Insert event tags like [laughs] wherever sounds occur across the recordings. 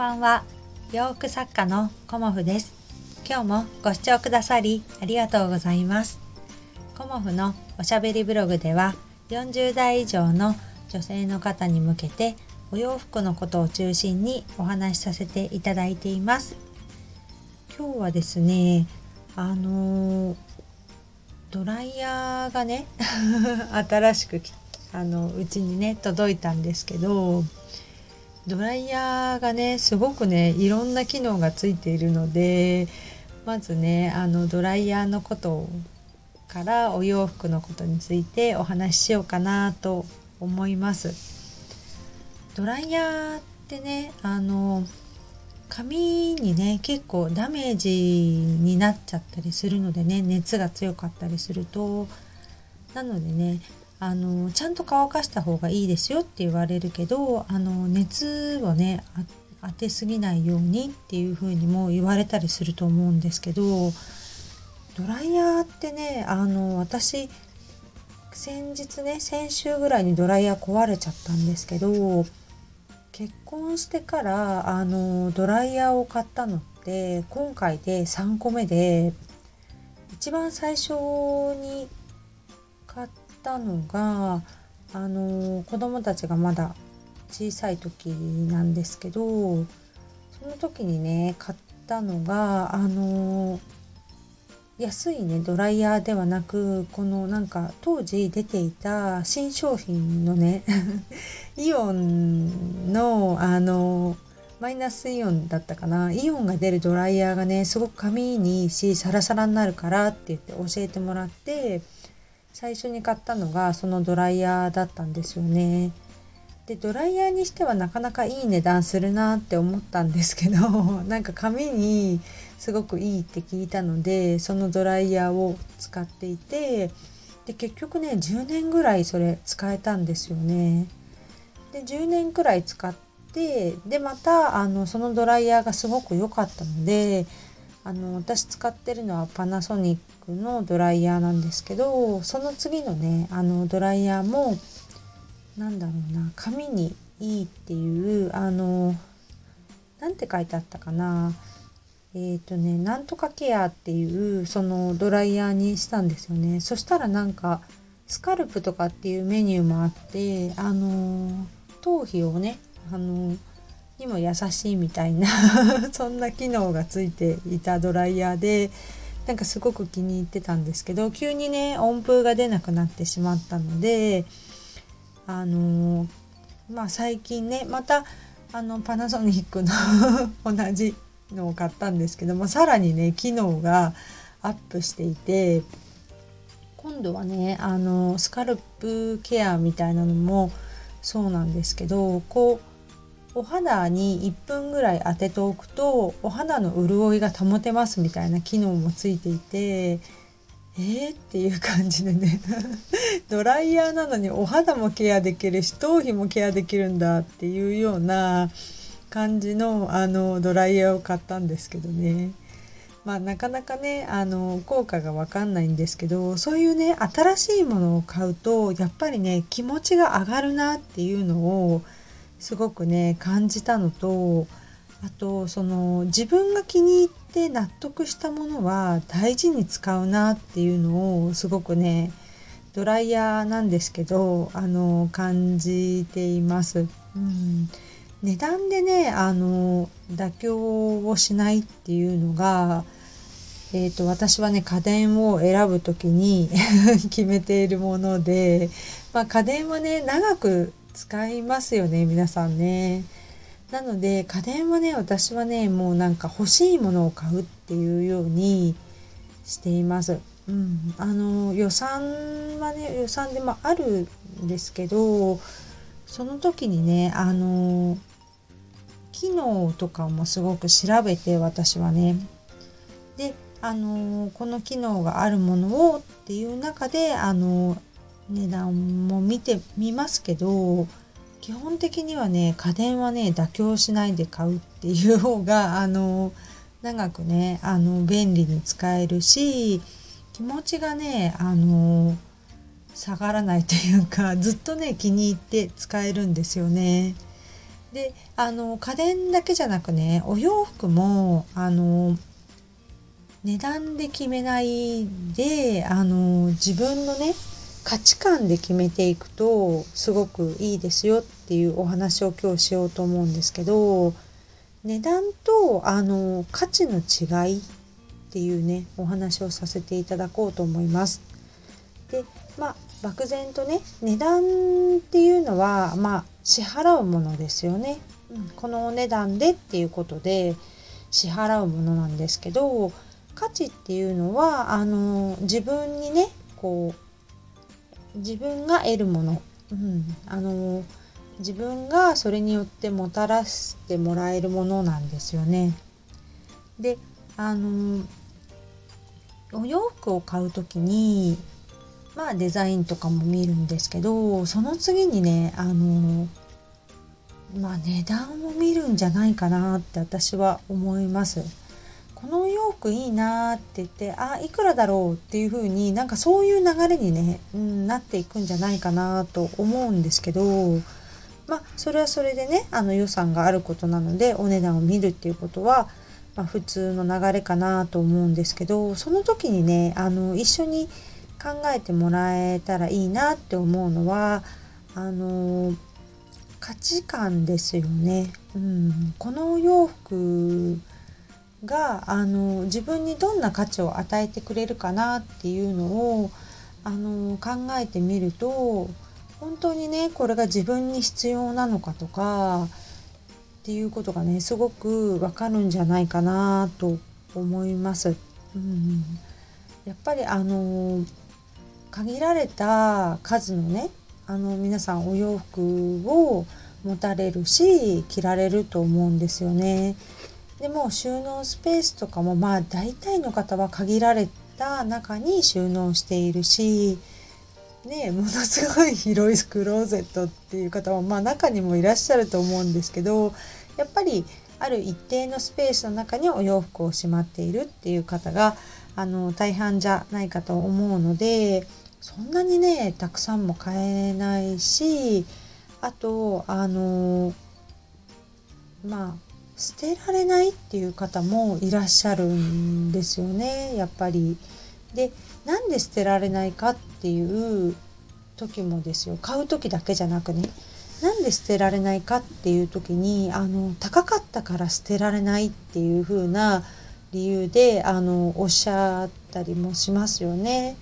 ばんは。洋服作家のコモフです。今日もご視聴くださりありがとうございます。コモフのおしゃべりブログでは40代以上の女性の方に向けてお洋服のことを中心にお話しさせていただいています。今日はですねあのドライヤーがね [laughs] 新しくあのうちにね届いたんですけどドライヤーがねすごくねいろんな機能がついているのでまずねあのドライヤーのことからお洋服のことについてお話ししようかなと思います。ドライヤーってねあの髪にね結構ダメージになっちゃったりするのでね熱が強かったりするとなのでねあのちゃんと乾かした方がいいですよって言われるけどあの熱をね当てすぎないようにっていう風にも言われたりすると思うんですけどドライヤーってねあの私先日ね先週ぐらいにドライヤー壊れちゃったんですけど結婚してからあのドライヤーを買ったのって今回で3個目で一番最初に買ったたのがあの子供たちがまだ小さい時なんですけどその時にね買ったのがあの安いねドライヤーではなくこのなんか当時出ていた新商品のね [laughs] イオンのあのマイナスイオンだったかな。イオンが出るドライヤーがねすごく髪にいいしサラサラになるからって言って教えてもらって最初に買ったのがそのドライヤーだったんですよね。でドライヤーにしてはなかなかいい値段するなって思ったんですけど [laughs] なんか髪にすごくいいって聞いたのでそのドライヤーを使っていてで結局ね10年ぐらいそれ使えたんですよね。で10年くらい使ってでまたあのそのドライヤーがすごく良かったのであの私使ってるのはパナソニックのドライヤーなんですけどその次のねあのドライヤーもなんだろうな髪にいいっていうあの何て書いてあったかな。えっ、ー、とねなんとかケアっていうそのドライヤーにしたんですよね。そしたらなんかスカルプとかっていうメニューもあってあの頭皮をねあのにも優しいみたいな [laughs] そんな機能がついていたドライヤーでなんかすごく気に入ってたんですけど急にね温風が出なくなってしまったのであのまあ最近ねまたあのパナソニックの [laughs] 同じのを買ったんですけどもさらにね機能がアップしていて今度はねあのスカルプケアみたいなのもそうなんですけどこうお肌に1分ぐらい当てておくとお肌の潤いが保てますみたいな機能もついていてえー、っていう感じでね。[laughs] ドライヤーなのにお肌もケアできるし頭皮もケアできるんだっていうような感じのあのドライヤーを買ったんですけどね。まあなかなかねあの効果が分かんないんですけどそういうね新しいものを買うとやっぱりね気持ちが上がるなっていうのをすごくね感じたのとあとその自分が気に入って納得したものは大事に使うなっていうのをすごくねドライヤーなんですけどあの感じています。うん値段でねあの妥協をしないっていうのが、えーと、私はね家電を選ぶ時に [laughs] 決めているもので、まあ、家電はね長く使いますよね皆さんね。なので家電はね私はねもうなんか欲しいものを買うっていうようにしています。うん、あの予算はね予算でもあるんですけどその時にねあの機能とかもすごく調べて私はねであのこの機能があるものをっていう中であの値段も見てみますけど基本的にはね家電はね妥協しないで買うっていう方が [laughs] あの長くねあの便利に使えるし気持ちがねあの下がらないというか [laughs] ずっとね気に入って使えるんですよね。であの家電だけじゃなくねお洋服もあの値段で決めないであの自分のね価値観で決めていくとすごくいいですよっていうお話を今日しようと思うんですけど値段とあの価値の違いっていうねお話をさせていただこうと思います。でまあ漠然とね値段っていうのはまあ支払うものですよね、うん、このお値段でっていうことで支払うものなんですけど価値っていうのはあの自分にねこう自分が得るもの、うん、あの自分がそれによってもたらしてもらえるものなんですよね。であのお洋服を買う時にまあデザインとかも見るんですけどその次にねあのまあ値段を見るんじゃないかなって私は思います。このお洋服いいなって言ってあいくらだろうっていう風になんかそういう流れにね、うん、なっていくんじゃないかなと思うんですけどまあそれはそれでねあの予算があることなのでお値段を見るっていうことは、まあ、普通の流れかなと思うんですけどその時にねあの一緒に考えてもらえたらいいなって思うのはあの価値観ですよね。うん、このお洋服があの自分にどんな価値を与えてくれるかなっていうのをあの考えてみると本当にねこれが自分に必要なのかとかっていうことがねすごくわかるんじゃないかなと思います。うん、やっぱりあの限られた数のねあの皆さんお洋服を持たれるし着られると思うんですよね。でも収納スペースとかもまあ大体の方は限られた中に収納しているし、ね、ものすごい広いクローゼットっていう方もまあ中にもいらっしゃると思うんですけどやっぱりある一定のスペースの中にお洋服をしまっているっていう方があの大半じゃないかと思うのでそんなにねたくさんも買えないしあとあのまあ捨てられないっていう方もいらっしゃるんですよねやっぱり。でなんで捨てられないかっていう時もですよ買う時だけじゃなくねなんで捨てられないかっていう時にあの高かったから捨てられないっていう風な理由であのおっしゃったりもしますよね。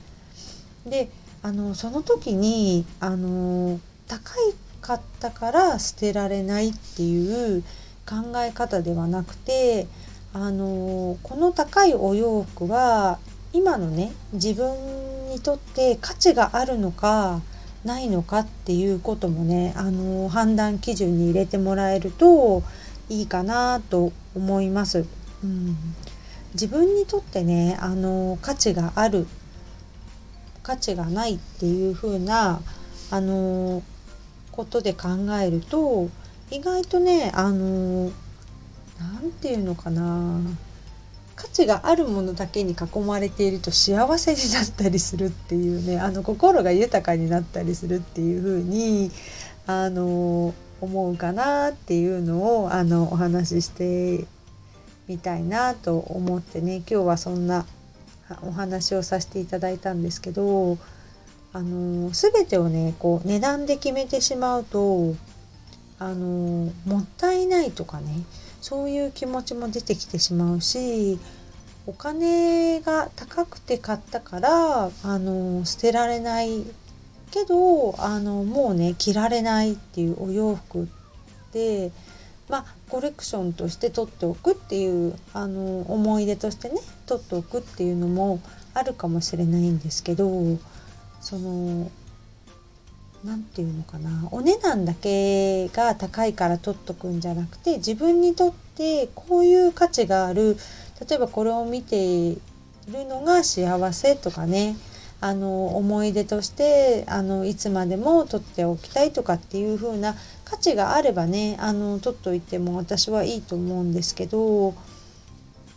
であのその時にあの高かったから捨てられないっていう考え方ではなくてあのこの高いお洋服は今のね自分にとって価値があるのかないのかっていうこともねあの判断基準に入れてもらえるといいかなと思います。うん、自分にとってねあの価値がある価値がないっていう風なあのことで考えると意外とねあの何て言うのかな。価値があるものだけに囲まれていると幸せになったりするっていうねあの心が豊かになったりするっていう風にあの思うかなっていうのをあのお話ししてみたいなと思ってね。今日はそんなお話をさせていただいたんですけどあの全てをねこう値段で決めてしまうとあのもったいないとかねそういう気持ちも出てきてしまうしお金が高くて買ったからあの捨てられないけどあのもうね着られないっていうお洋服ってまあコレクションとして取っておくっていうあの思い出としてね取っておくっていうのもあるかもしれないんですけどその何て言うのかな。お値段だけが高いから取っとくんじゃなくて自分にとってこういう価値がある。例えばこれを見ているのが幸せとかね。あの思い出としてあのいつまでも取っておきたいとかっていう風な価値があればねあの取っといても私はいいと思うんですけど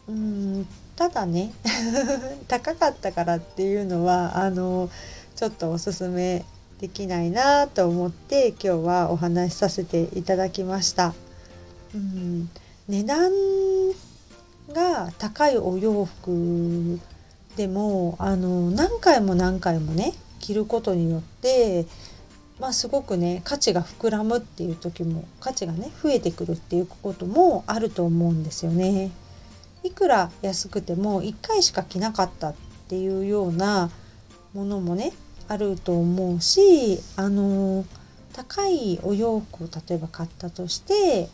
うんただね [laughs] 高かったからっていうのはあのちょっとおすすめできないなと思って今日はお話しさせていただきました。うん、値段が高いお洋服でもあの何回も何回もね着ることによってまあすごくね価値が膨らむっていう時も価値がね増えてくるっていうこともあると思うんですよね。いくら安くても1回しか着なかったっていうようなものもねあると思うしあの高いお洋服を例えば買ったとして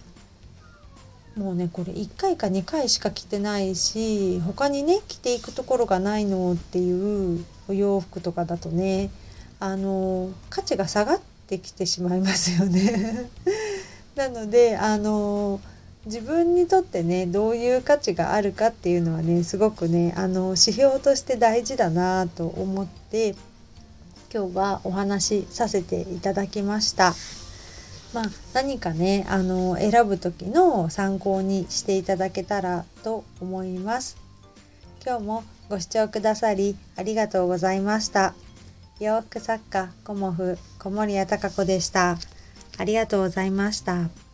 もうねこれ1回か2回しか着てないし他にね着ていくところがないのっていうお洋服とかだとねあの価値が下がってきてしまいますよね。[laughs] なのであの自分にとってねどういう価値があるかっていうのはねすごくねあの指標として大事だなと思って今日はお話しさせていただきました。まあ、何かねあの選ぶ時の参考にしていただけたらと思います。今日もご視聴くださりありがとうございました。洋服作家コモフ小森屋隆子でした。ありがとうございました。